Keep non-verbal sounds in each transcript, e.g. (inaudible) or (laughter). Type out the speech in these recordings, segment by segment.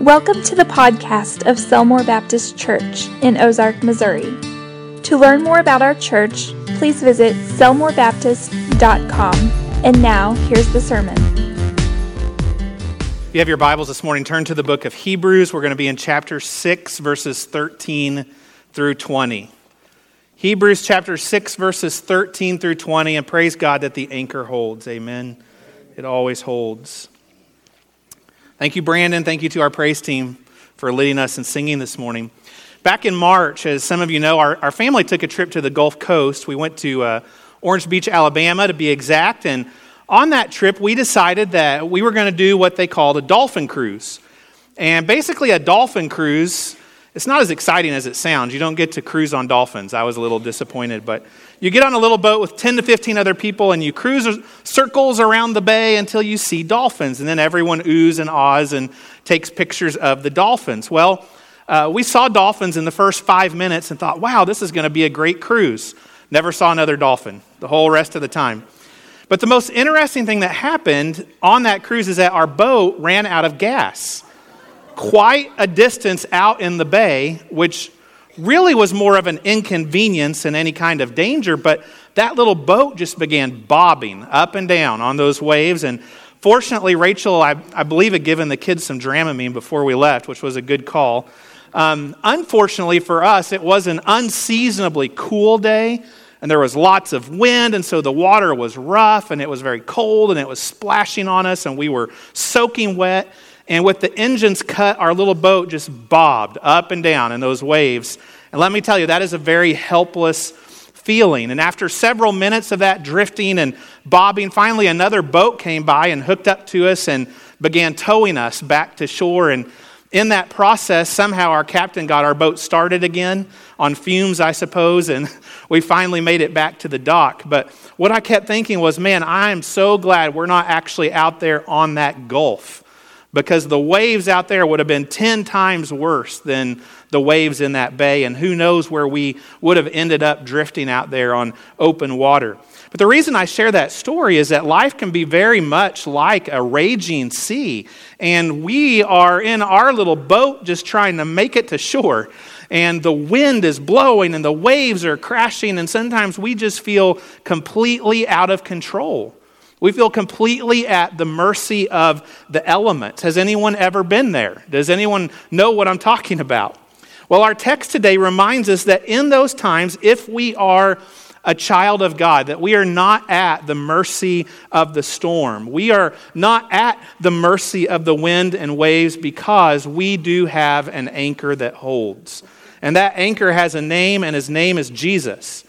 Welcome to the podcast of Selmore Baptist Church in Ozark, Missouri. To learn more about our church, please visit selmorebaptist.com. And now, here's the sermon. If you have your Bibles this morning, turn to the book of Hebrews. We're going to be in chapter 6, verses 13 through 20. Hebrews chapter 6, verses 13 through 20, and praise God that the anchor holds. Amen. It always holds. Thank you, Brandon. Thank you to our praise team for leading us in singing this morning. Back in March, as some of you know, our, our family took a trip to the Gulf Coast. We went to uh, Orange Beach, Alabama, to be exact. And on that trip, we decided that we were going to do what they called a dolphin cruise. And basically, a dolphin cruise, it's not as exciting as it sounds. You don't get to cruise on dolphins. I was a little disappointed, but you get on a little boat with 10 to 15 other people and you cruise circles around the bay until you see dolphins. And then everyone oohs and ahs and takes pictures of the dolphins. Well, uh, we saw dolphins in the first five minutes and thought, wow, this is going to be a great cruise. Never saw another dolphin the whole rest of the time. But the most interesting thing that happened on that cruise is that our boat ran out of gas. Quite a distance out in the bay, which really was more of an inconvenience than any kind of danger, but that little boat just began bobbing up and down on those waves. And fortunately, Rachel, I, I believe, had given the kids some Dramamine before we left, which was a good call. Um, unfortunately for us, it was an unseasonably cool day, and there was lots of wind, and so the water was rough, and it was very cold, and it was splashing on us, and we were soaking wet. And with the engines cut, our little boat just bobbed up and down in those waves. And let me tell you, that is a very helpless feeling. And after several minutes of that drifting and bobbing, finally another boat came by and hooked up to us and began towing us back to shore. And in that process, somehow our captain got our boat started again on fumes, I suppose, and (laughs) we finally made it back to the dock. But what I kept thinking was, man, I am so glad we're not actually out there on that gulf because the waves out there would have been 10 times worse than the waves in that bay, and who knows where we would have ended up drifting out there on open water. But the reason I share that story is that life can be very much like a raging sea, and we are in our little boat just trying to make it to shore. And the wind is blowing and the waves are crashing, and sometimes we just feel completely out of control. We feel completely at the mercy of the elements. Has anyone ever been there? Does anyone know what I'm talking about? Well, our text today reminds us that in those times, if we are a child of God, that we are not at the mercy of the storm. We are not at the mercy of the wind and waves because we do have an anchor that holds. And that anchor has a name, and his name is Jesus.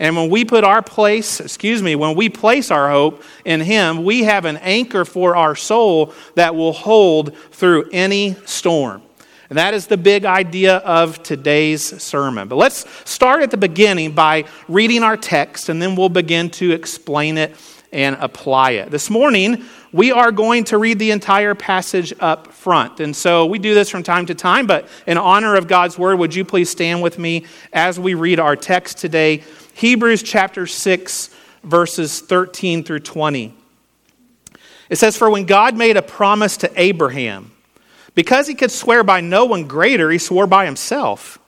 And when we put our place, excuse me, when we place our hope in Him, we have an anchor for our soul that will hold through any storm. And that is the big idea of today's sermon. But let's start at the beginning by reading our text, and then we'll begin to explain it and apply it. This morning, we are going to read the entire passage up front. And so we do this from time to time, but in honor of God's word, would you please stand with me as we read our text today Hebrews chapter 6, verses 13 through 20. It says, For when God made a promise to Abraham, because he could swear by no one greater, he swore by himself,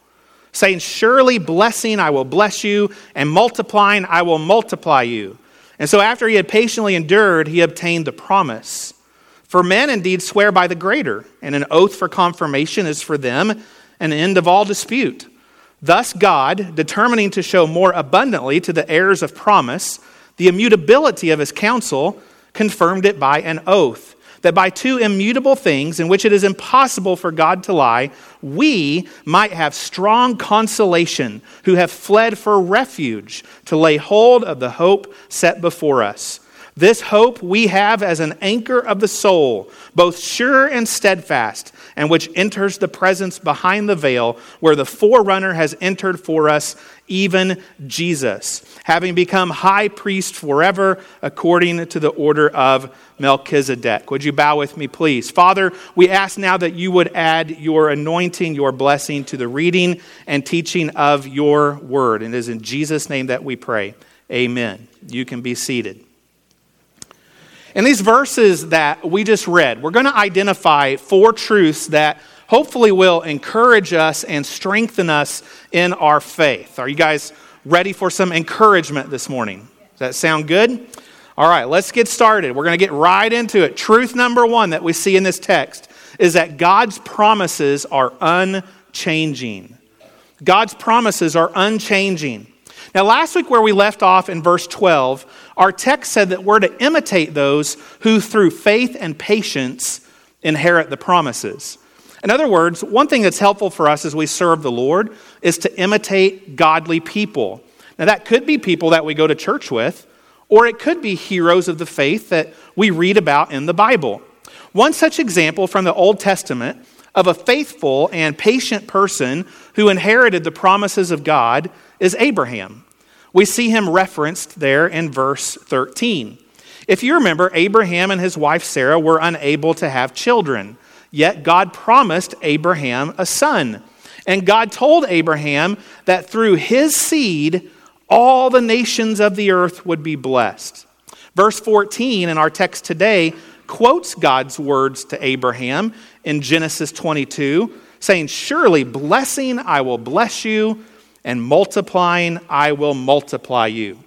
saying, Surely blessing I will bless you, and multiplying I will multiply you. And so after he had patiently endured, he obtained the promise. For men indeed swear by the greater, and an oath for confirmation is for them an end of all dispute. Thus, God, determining to show more abundantly to the heirs of promise the immutability of his counsel, confirmed it by an oath, that by two immutable things in which it is impossible for God to lie, we might have strong consolation who have fled for refuge to lay hold of the hope set before us. This hope we have as an anchor of the soul, both sure and steadfast, and which enters the presence behind the veil, where the forerunner has entered for us, even Jesus, having become high priest forever according to the order of Melchizedek. Would you bow with me, please? Father, we ask now that you would add your anointing, your blessing to the reading and teaching of your word. And it is in Jesus' name that we pray. Amen. You can be seated. In these verses that we just read, we're going to identify four truths that hopefully will encourage us and strengthen us in our faith. Are you guys ready for some encouragement this morning? Does that sound good? All right, let's get started. We're going to get right into it. Truth number one that we see in this text is that God's promises are unchanging. God's promises are unchanging. Now, last week, where we left off in verse 12, our text said that we're to imitate those who, through faith and patience, inherit the promises. In other words, one thing that's helpful for us as we serve the Lord is to imitate godly people. Now, that could be people that we go to church with, or it could be heroes of the faith that we read about in the Bible. One such example from the Old Testament of a faithful and patient person who inherited the promises of God is Abraham. We see him referenced there in verse 13. If you remember, Abraham and his wife Sarah were unable to have children, yet God promised Abraham a son. And God told Abraham that through his seed, all the nations of the earth would be blessed. Verse 14 in our text today quotes God's words to Abraham in Genesis 22, saying, Surely blessing I will bless you, and multiplying I will multiply you.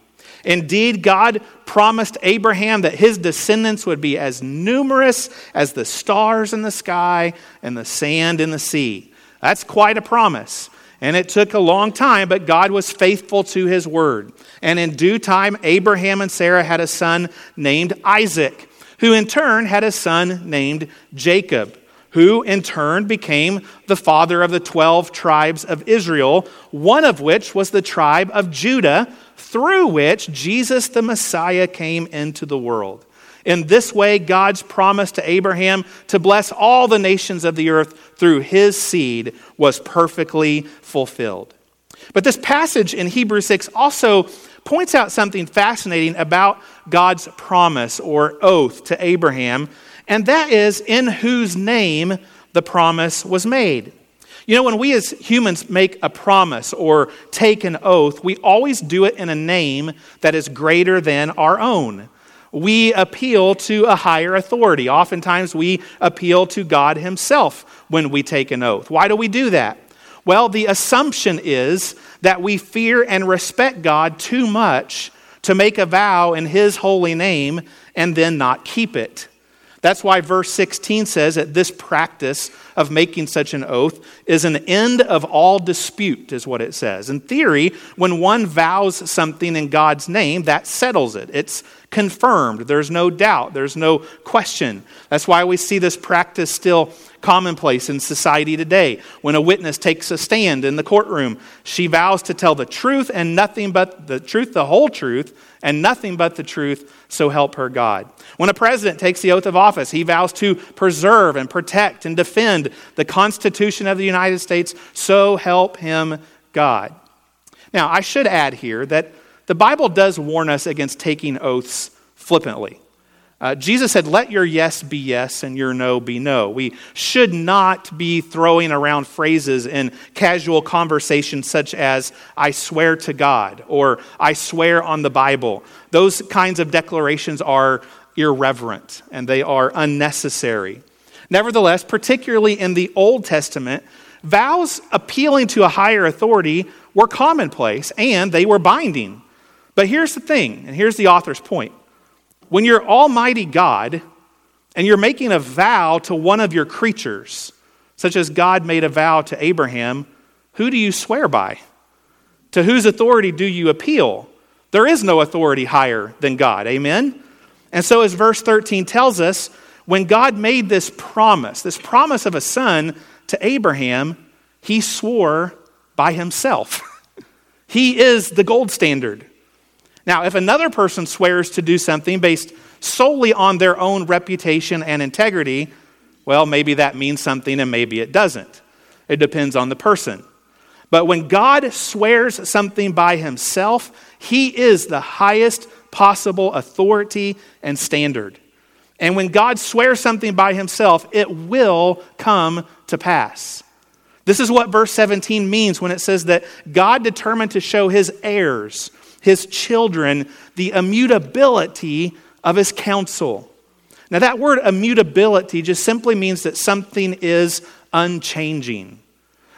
Indeed, God promised Abraham that his descendants would be as numerous as the stars in the sky and the sand in the sea. That's quite a promise. And it took a long time, but God was faithful to his word. And in due time, Abraham and Sarah had a son named Isaac, who in turn had a son named Jacob who in turn became the father of the 12 tribes of Israel, one of which was the tribe of Judah, through which Jesus the Messiah came into the world. In this way, God's promise to Abraham to bless all the nations of the earth through his seed was perfectly fulfilled. But this passage in Hebrews 6 also points out something fascinating about God's promise or oath to Abraham and that is in whose name the promise was made. You know, when we as humans make a promise or take an oath, we always do it in a name that is greater than our own. We appeal to a higher authority. Oftentimes, we appeal to God Himself when we take an oath. Why do we do that? Well, the assumption is that we fear and respect God too much to make a vow in His holy name and then not keep it. That's why verse 16 says that this practice of making such an oath is an end of all dispute, is what it says. In theory, when one vows something in God's name, that settles it. It's confirmed. There's no doubt. There's no question. That's why we see this practice still commonplace in society today. When a witness takes a stand in the courtroom, she vows to tell the truth and nothing but the truth, the whole truth, and nothing but the truth, so help her God. When a president takes the oath of office, he vows to preserve and protect and defend the Constitution of the United States, so help him God. Now, I should add here that the Bible does warn us against taking oaths flippantly. Uh, Jesus said, Let your yes be yes and your no be no. We should not be throwing around phrases in casual conversation such as, I swear to God or I swear on the Bible. Those kinds of declarations are irreverent and they are unnecessary. Nevertheless, particularly in the Old Testament, vows appealing to a higher authority were commonplace and they were binding. But here's the thing, and here's the author's point when you're Almighty God and you're making a vow to one of your creatures, such as God made a vow to Abraham, who do you swear by? To whose authority do you appeal? There is no authority higher than God. Amen? And so, as verse 13 tells us, when God made this promise, this promise of a son to Abraham, he swore by himself. (laughs) he is the gold standard. Now, if another person swears to do something based solely on their own reputation and integrity, well, maybe that means something and maybe it doesn't. It depends on the person. But when God swears something by himself, he is the highest possible authority and standard. And when God swears something by himself, it will come to pass. This is what verse 17 means when it says that God determined to show his heirs his children the immutability of his counsel. Now, that word immutability just simply means that something is unchanging.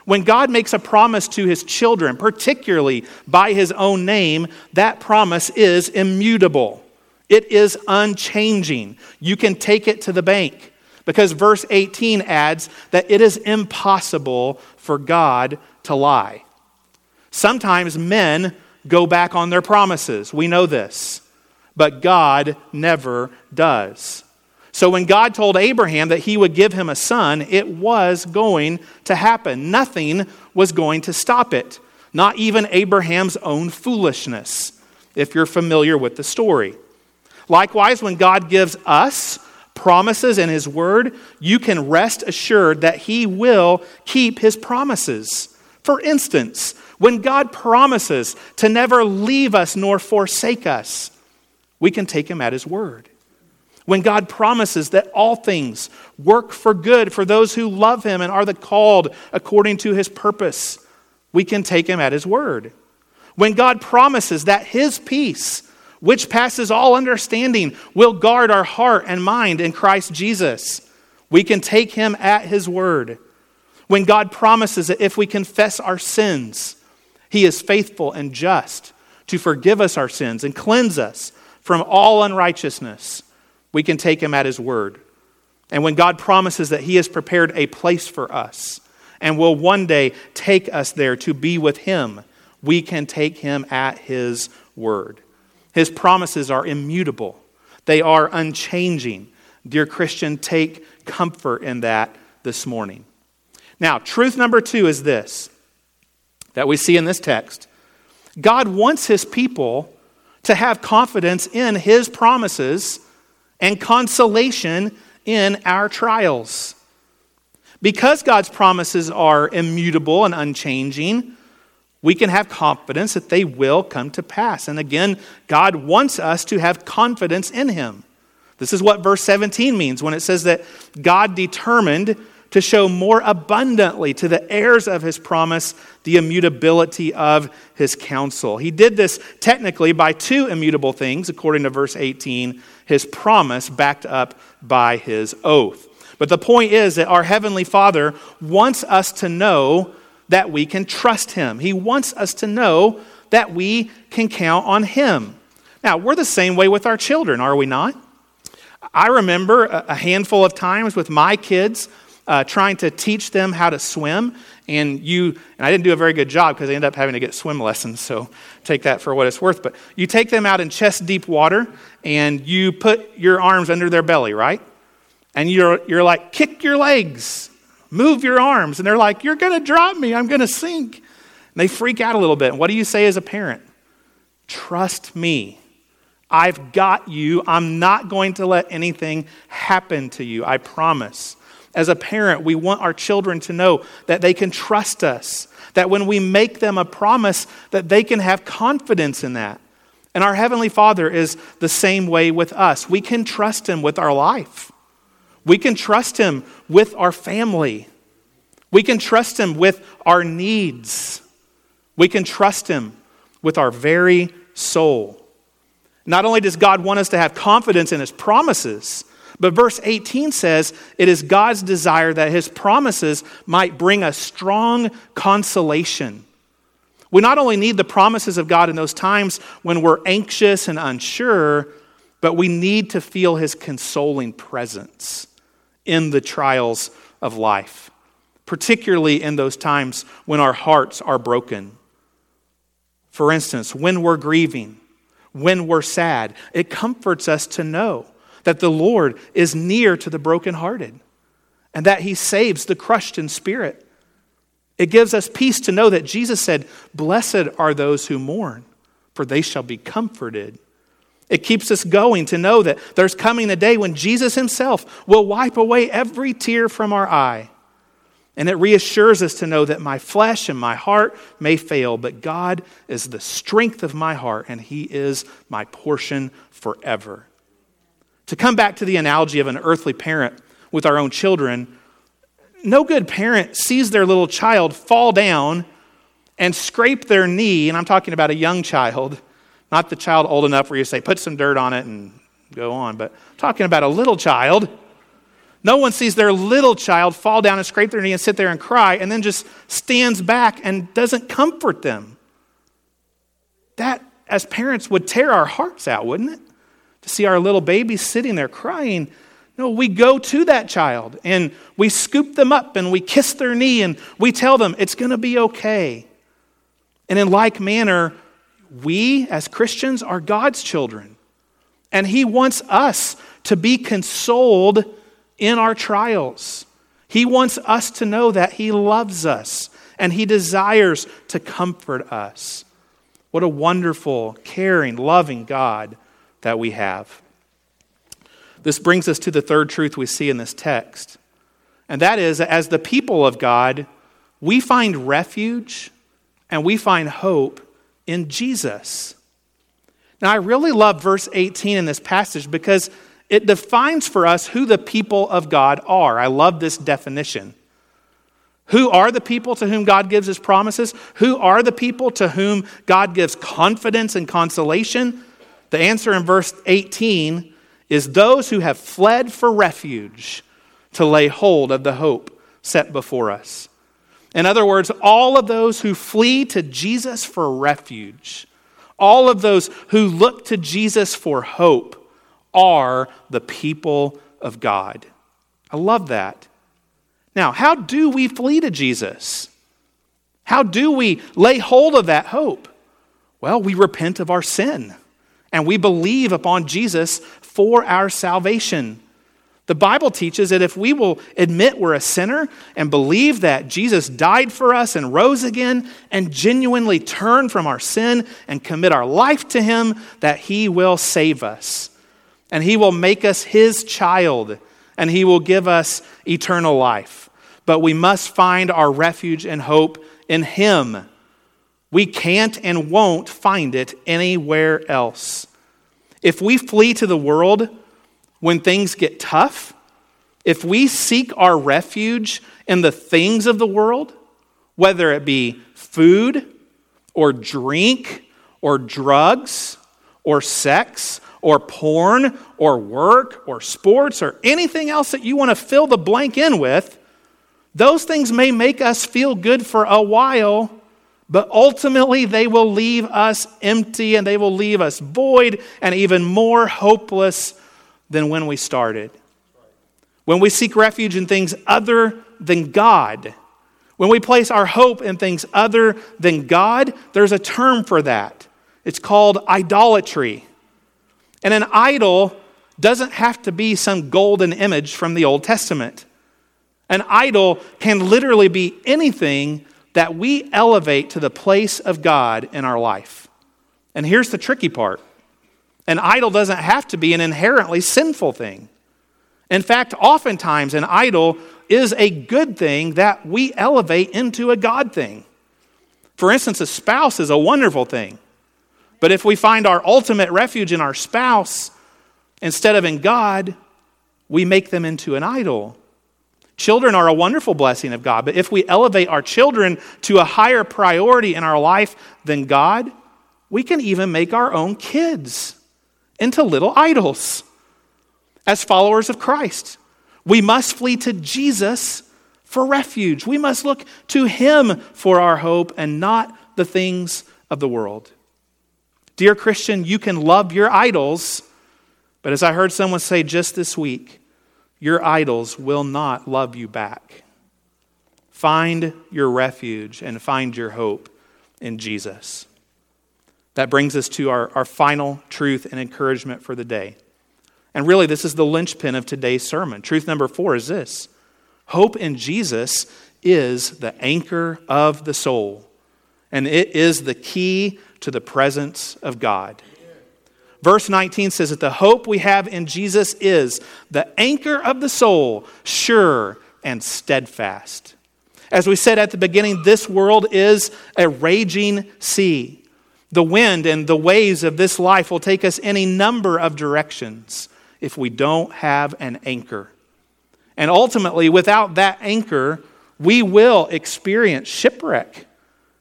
When God makes a promise to his children, particularly by his own name, that promise is immutable. It is unchanging. You can take it to the bank because verse 18 adds that it is impossible for God to lie. Sometimes men go back on their promises. We know this. But God never does. So when God told Abraham that he would give him a son, it was going to happen. Nothing was going to stop it, not even Abraham's own foolishness, if you're familiar with the story. Likewise, when God gives us promises in his word, you can rest assured that he will keep his promises. For instance, when God promises to never leave us nor forsake us, we can take him at his word when God promises that all things work for good for those who love him and are the called according to his purpose, we can take him at his word. When God promises that his peace, which passes all understanding, will guard our heart and mind in Christ Jesus, we can take him at his word. When God promises that if we confess our sins, he is faithful and just to forgive us our sins and cleanse us from all unrighteousness we can take him at his word. And when God promises that he has prepared a place for us and will one day take us there to be with him, we can take him at his word. His promises are immutable, they are unchanging. Dear Christian, take comfort in that this morning. Now, truth number two is this that we see in this text God wants his people to have confidence in his promises and consolation in our trials. Because God's promises are immutable and unchanging, we can have confidence that they will come to pass. And again, God wants us to have confidence in Him. This is what verse 17 means when it says that God determined to show more abundantly to the heirs of his promise the immutability of his counsel. He did this technically by two immutable things, according to verse 18 his promise backed up by his oath. But the point is that our Heavenly Father wants us to know that we can trust him. He wants us to know that we can count on him. Now, we're the same way with our children, are we not? I remember a handful of times with my kids uh, trying to teach them how to swim. And you, and I didn't do a very good job because I ended up having to get swim lessons, so take that for what it's worth. But you take them out in chest deep water and you put your arms under their belly, right? And you're, you're like, kick your legs, move your arms. And they're like, you're going to drop me, I'm going to sink. And they freak out a little bit. And what do you say as a parent? Trust me. I've got you. I'm not going to let anything happen to you. I promise. As a parent, we want our children to know that they can trust us, that when we make them a promise, that they can have confidence in that. And our Heavenly Father is the same way with us. We can trust Him with our life, we can trust Him with our family, we can trust Him with our needs, we can trust Him with our very soul. Not only does God want us to have confidence in His promises, but verse 18 says it is God's desire that his promises might bring a strong consolation. We not only need the promises of God in those times when we're anxious and unsure, but we need to feel his consoling presence in the trials of life, particularly in those times when our hearts are broken. For instance, when we're grieving, when we're sad, it comforts us to know that the Lord is near to the brokenhearted and that he saves the crushed in spirit. It gives us peace to know that Jesus said, Blessed are those who mourn, for they shall be comforted. It keeps us going to know that there's coming a day when Jesus himself will wipe away every tear from our eye. And it reassures us to know that my flesh and my heart may fail, but God is the strength of my heart, and He is my portion forever. To come back to the analogy of an earthly parent with our own children, no good parent sees their little child fall down and scrape their knee, and I'm talking about a young child, not the child old enough where you say, put some dirt on it and go on, but talking about a little child. No one sees their little child fall down and scrape their knee and sit there and cry and then just stands back and doesn't comfort them. That, as parents, would tear our hearts out, wouldn't it? To see our little baby sitting there crying. No, we go to that child and we scoop them up and we kiss their knee and we tell them it's going to be okay. And in like manner, we as Christians are God's children. And He wants us to be consoled in our trials. He wants us to know that He loves us and He desires to comfort us. What a wonderful, caring, loving God that we have. This brings us to the third truth we see in this text. And that is that as the people of God, we find refuge and we find hope in Jesus. Now, I really love verse 18 in this passage because it defines for us who the people of God are. I love this definition. Who are the people to whom God gives his promises? Who are the people to whom God gives confidence and consolation? The answer in verse 18 is those who have fled for refuge to lay hold of the hope set before us. In other words, all of those who flee to Jesus for refuge, all of those who look to Jesus for hope, are the people of God. I love that. Now, how do we flee to Jesus? How do we lay hold of that hope? Well, we repent of our sin and we believe upon Jesus for our salvation. The Bible teaches that if we will admit we're a sinner and believe that Jesus died for us and rose again and genuinely turn from our sin and commit our life to Him, that He will save us and He will make us His child and He will give us eternal life but we must find our refuge and hope in Him. We can't and won't find it anywhere else. If we flee to the world when things get tough, if we seek our refuge in the things of the world, whether it be food or drink or drugs or sex or porn or work or sports or anything else that you want to fill the blank in with, those things may make us feel good for a while, but ultimately they will leave us empty and they will leave us void and even more hopeless than when we started. When we seek refuge in things other than God, when we place our hope in things other than God, there's a term for that. It's called idolatry. And an idol doesn't have to be some golden image from the Old Testament. An idol can literally be anything that we elevate to the place of God in our life. And here's the tricky part an idol doesn't have to be an inherently sinful thing. In fact, oftentimes an idol is a good thing that we elevate into a God thing. For instance, a spouse is a wonderful thing. But if we find our ultimate refuge in our spouse instead of in God, we make them into an idol. Children are a wonderful blessing of God, but if we elevate our children to a higher priority in our life than God, we can even make our own kids into little idols. As followers of Christ, we must flee to Jesus for refuge. We must look to Him for our hope and not the things of the world. Dear Christian, you can love your idols, but as I heard someone say just this week, your idols will not love you back. Find your refuge and find your hope in Jesus. That brings us to our, our final truth and encouragement for the day. And really, this is the linchpin of today's sermon. Truth number four is this hope in Jesus is the anchor of the soul, and it is the key to the presence of God. Verse 19 says that the hope we have in Jesus is the anchor of the soul, sure and steadfast. As we said at the beginning, this world is a raging sea. The wind and the waves of this life will take us any number of directions if we don't have an anchor. And ultimately, without that anchor, we will experience shipwreck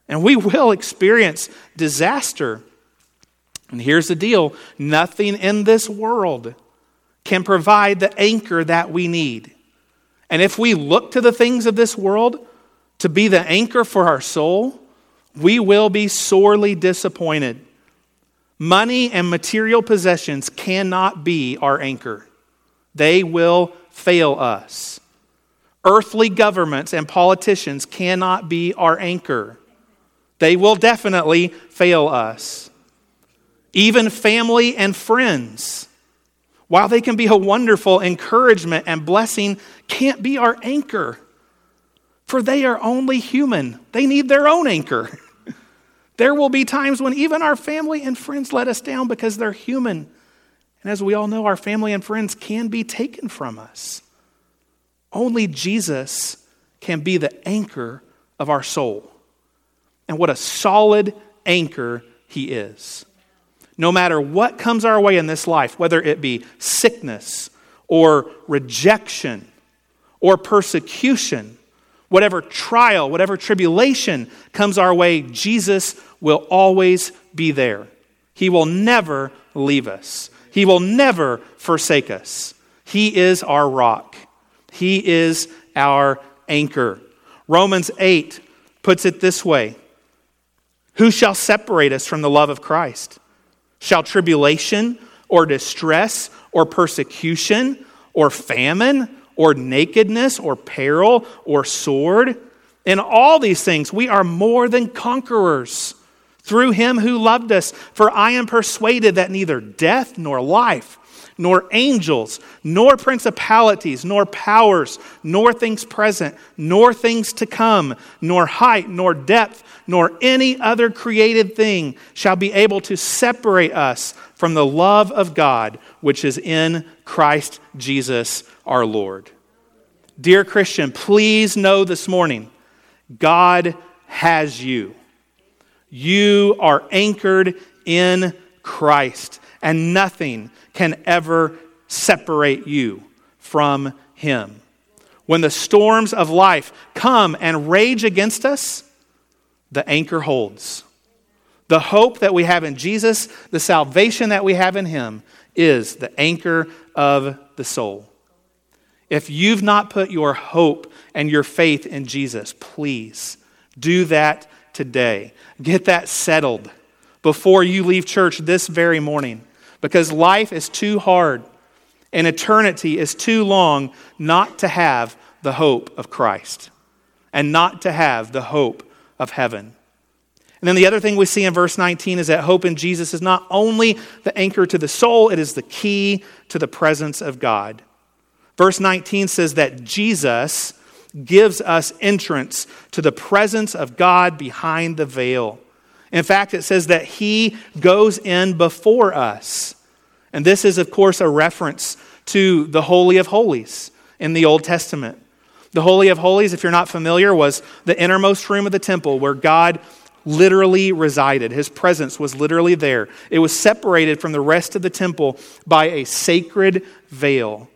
and we will experience disaster. And here's the deal nothing in this world can provide the anchor that we need. And if we look to the things of this world to be the anchor for our soul, we will be sorely disappointed. Money and material possessions cannot be our anchor, they will fail us. Earthly governments and politicians cannot be our anchor, they will definitely fail us. Even family and friends, while they can be a wonderful encouragement and blessing, can't be our anchor. For they are only human. They need their own anchor. (laughs) There will be times when even our family and friends let us down because they're human. And as we all know, our family and friends can be taken from us. Only Jesus can be the anchor of our soul. And what a solid anchor he is. No matter what comes our way in this life, whether it be sickness or rejection or persecution, whatever trial, whatever tribulation comes our way, Jesus will always be there. He will never leave us, He will never forsake us. He is our rock, He is our anchor. Romans 8 puts it this way Who shall separate us from the love of Christ? Shall tribulation or distress or persecution or famine or nakedness or peril or sword? In all these things, we are more than conquerors through him who loved us. For I am persuaded that neither death nor life, nor angels, nor principalities, nor powers, nor things present, nor things to come, nor height, nor depth, nor any other created thing shall be able to separate us from the love of God which is in Christ Jesus our Lord. Dear Christian, please know this morning God has you. You are anchored in Christ, and nothing can ever separate you from Him. When the storms of life come and rage against us, the anchor holds. The hope that we have in Jesus, the salvation that we have in Him, is the anchor of the soul. If you've not put your hope and your faith in Jesus, please do that today. Get that settled before you leave church this very morning because life is too hard and eternity is too long not to have the hope of Christ and not to have the hope of heaven. And then the other thing we see in verse 19 is that hope in Jesus is not only the anchor to the soul, it is the key to the presence of God. Verse 19 says that Jesus gives us entrance to the presence of God behind the veil. In fact, it says that He goes in before us. And this is, of course, a reference to the Holy of Holies in the Old Testament. The Holy of Holies, if you're not familiar, was the innermost room of the temple where God literally resided. His presence was literally there. It was separated from the rest of the temple by a sacred veil.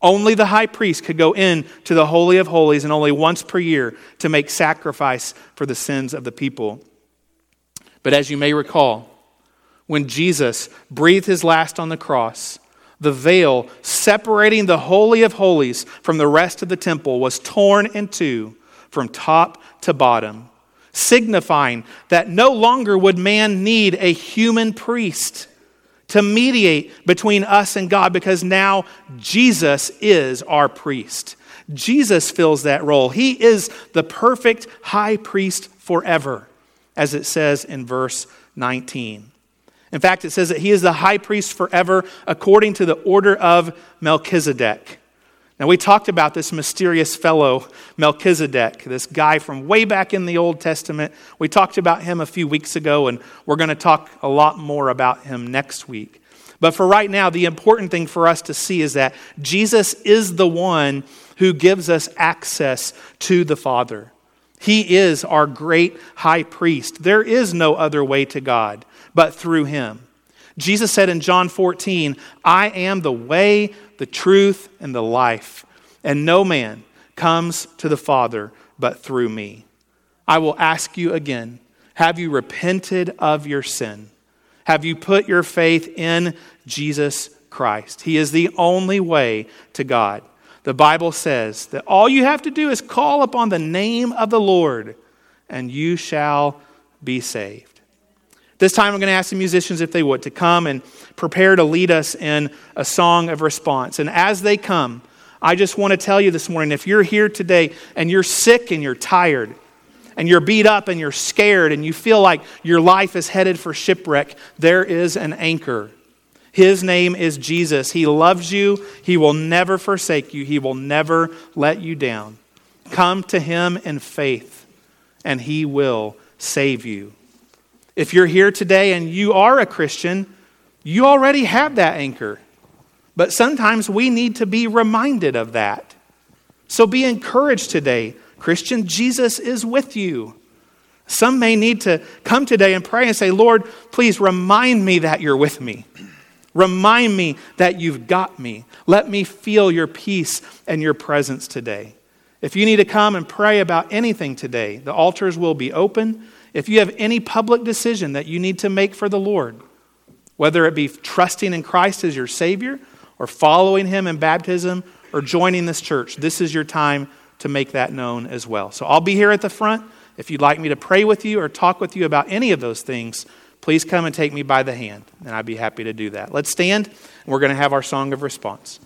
Only the high priest could go in to the Holy of Holies and only once per year to make sacrifice for the sins of the people. But as you may recall, when Jesus breathed his last on the cross, the veil separating the Holy of Holies from the rest of the temple was torn in two from top to bottom, signifying that no longer would man need a human priest to mediate between us and God because now Jesus is our priest. Jesus fills that role. He is the perfect high priest forever, as it says in verse 19. In fact, it says that he is the high priest forever according to the order of Melchizedek. Now, we talked about this mysterious fellow, Melchizedek, this guy from way back in the Old Testament. We talked about him a few weeks ago, and we're going to talk a lot more about him next week. But for right now, the important thing for us to see is that Jesus is the one who gives us access to the Father. He is our great high priest. There is no other way to God but through him. Jesus said in John 14, I am the way, the truth, and the life, and no man comes to the Father but through me. I will ask you again have you repented of your sin? Have you put your faith in Jesus Christ? He is the only way to God. The Bible says that all you have to do is call upon the name of the Lord, and you shall be saved. This time, I'm going to ask the musicians, if they would, to come and prepare to lead us in a song of response. And as they come, I just want to tell you this morning if you're here today and you're sick and you're tired, and you're beat up and you're scared and you feel like your life is headed for shipwreck, there is an anchor. His name is Jesus. He loves you. He will never forsake you. He will never let you down. Come to Him in faith, and He will save you. If you're here today and you are a Christian, you already have that anchor. But sometimes we need to be reminded of that. So be encouraged today. Christian, Jesus is with you. Some may need to come today and pray and say, Lord, please remind me that you're with me. Remind me that you've got me. Let me feel your peace and your presence today. If you need to come and pray about anything today, the altars will be open. If you have any public decision that you need to make for the Lord, whether it be trusting in Christ as your Savior, or following Him in baptism, or joining this church, this is your time to make that known as well. So I'll be here at the front. If you'd like me to pray with you or talk with you about any of those things, please come and take me by the hand, and I'd be happy to do that. Let's stand, and we're going to have our song of response.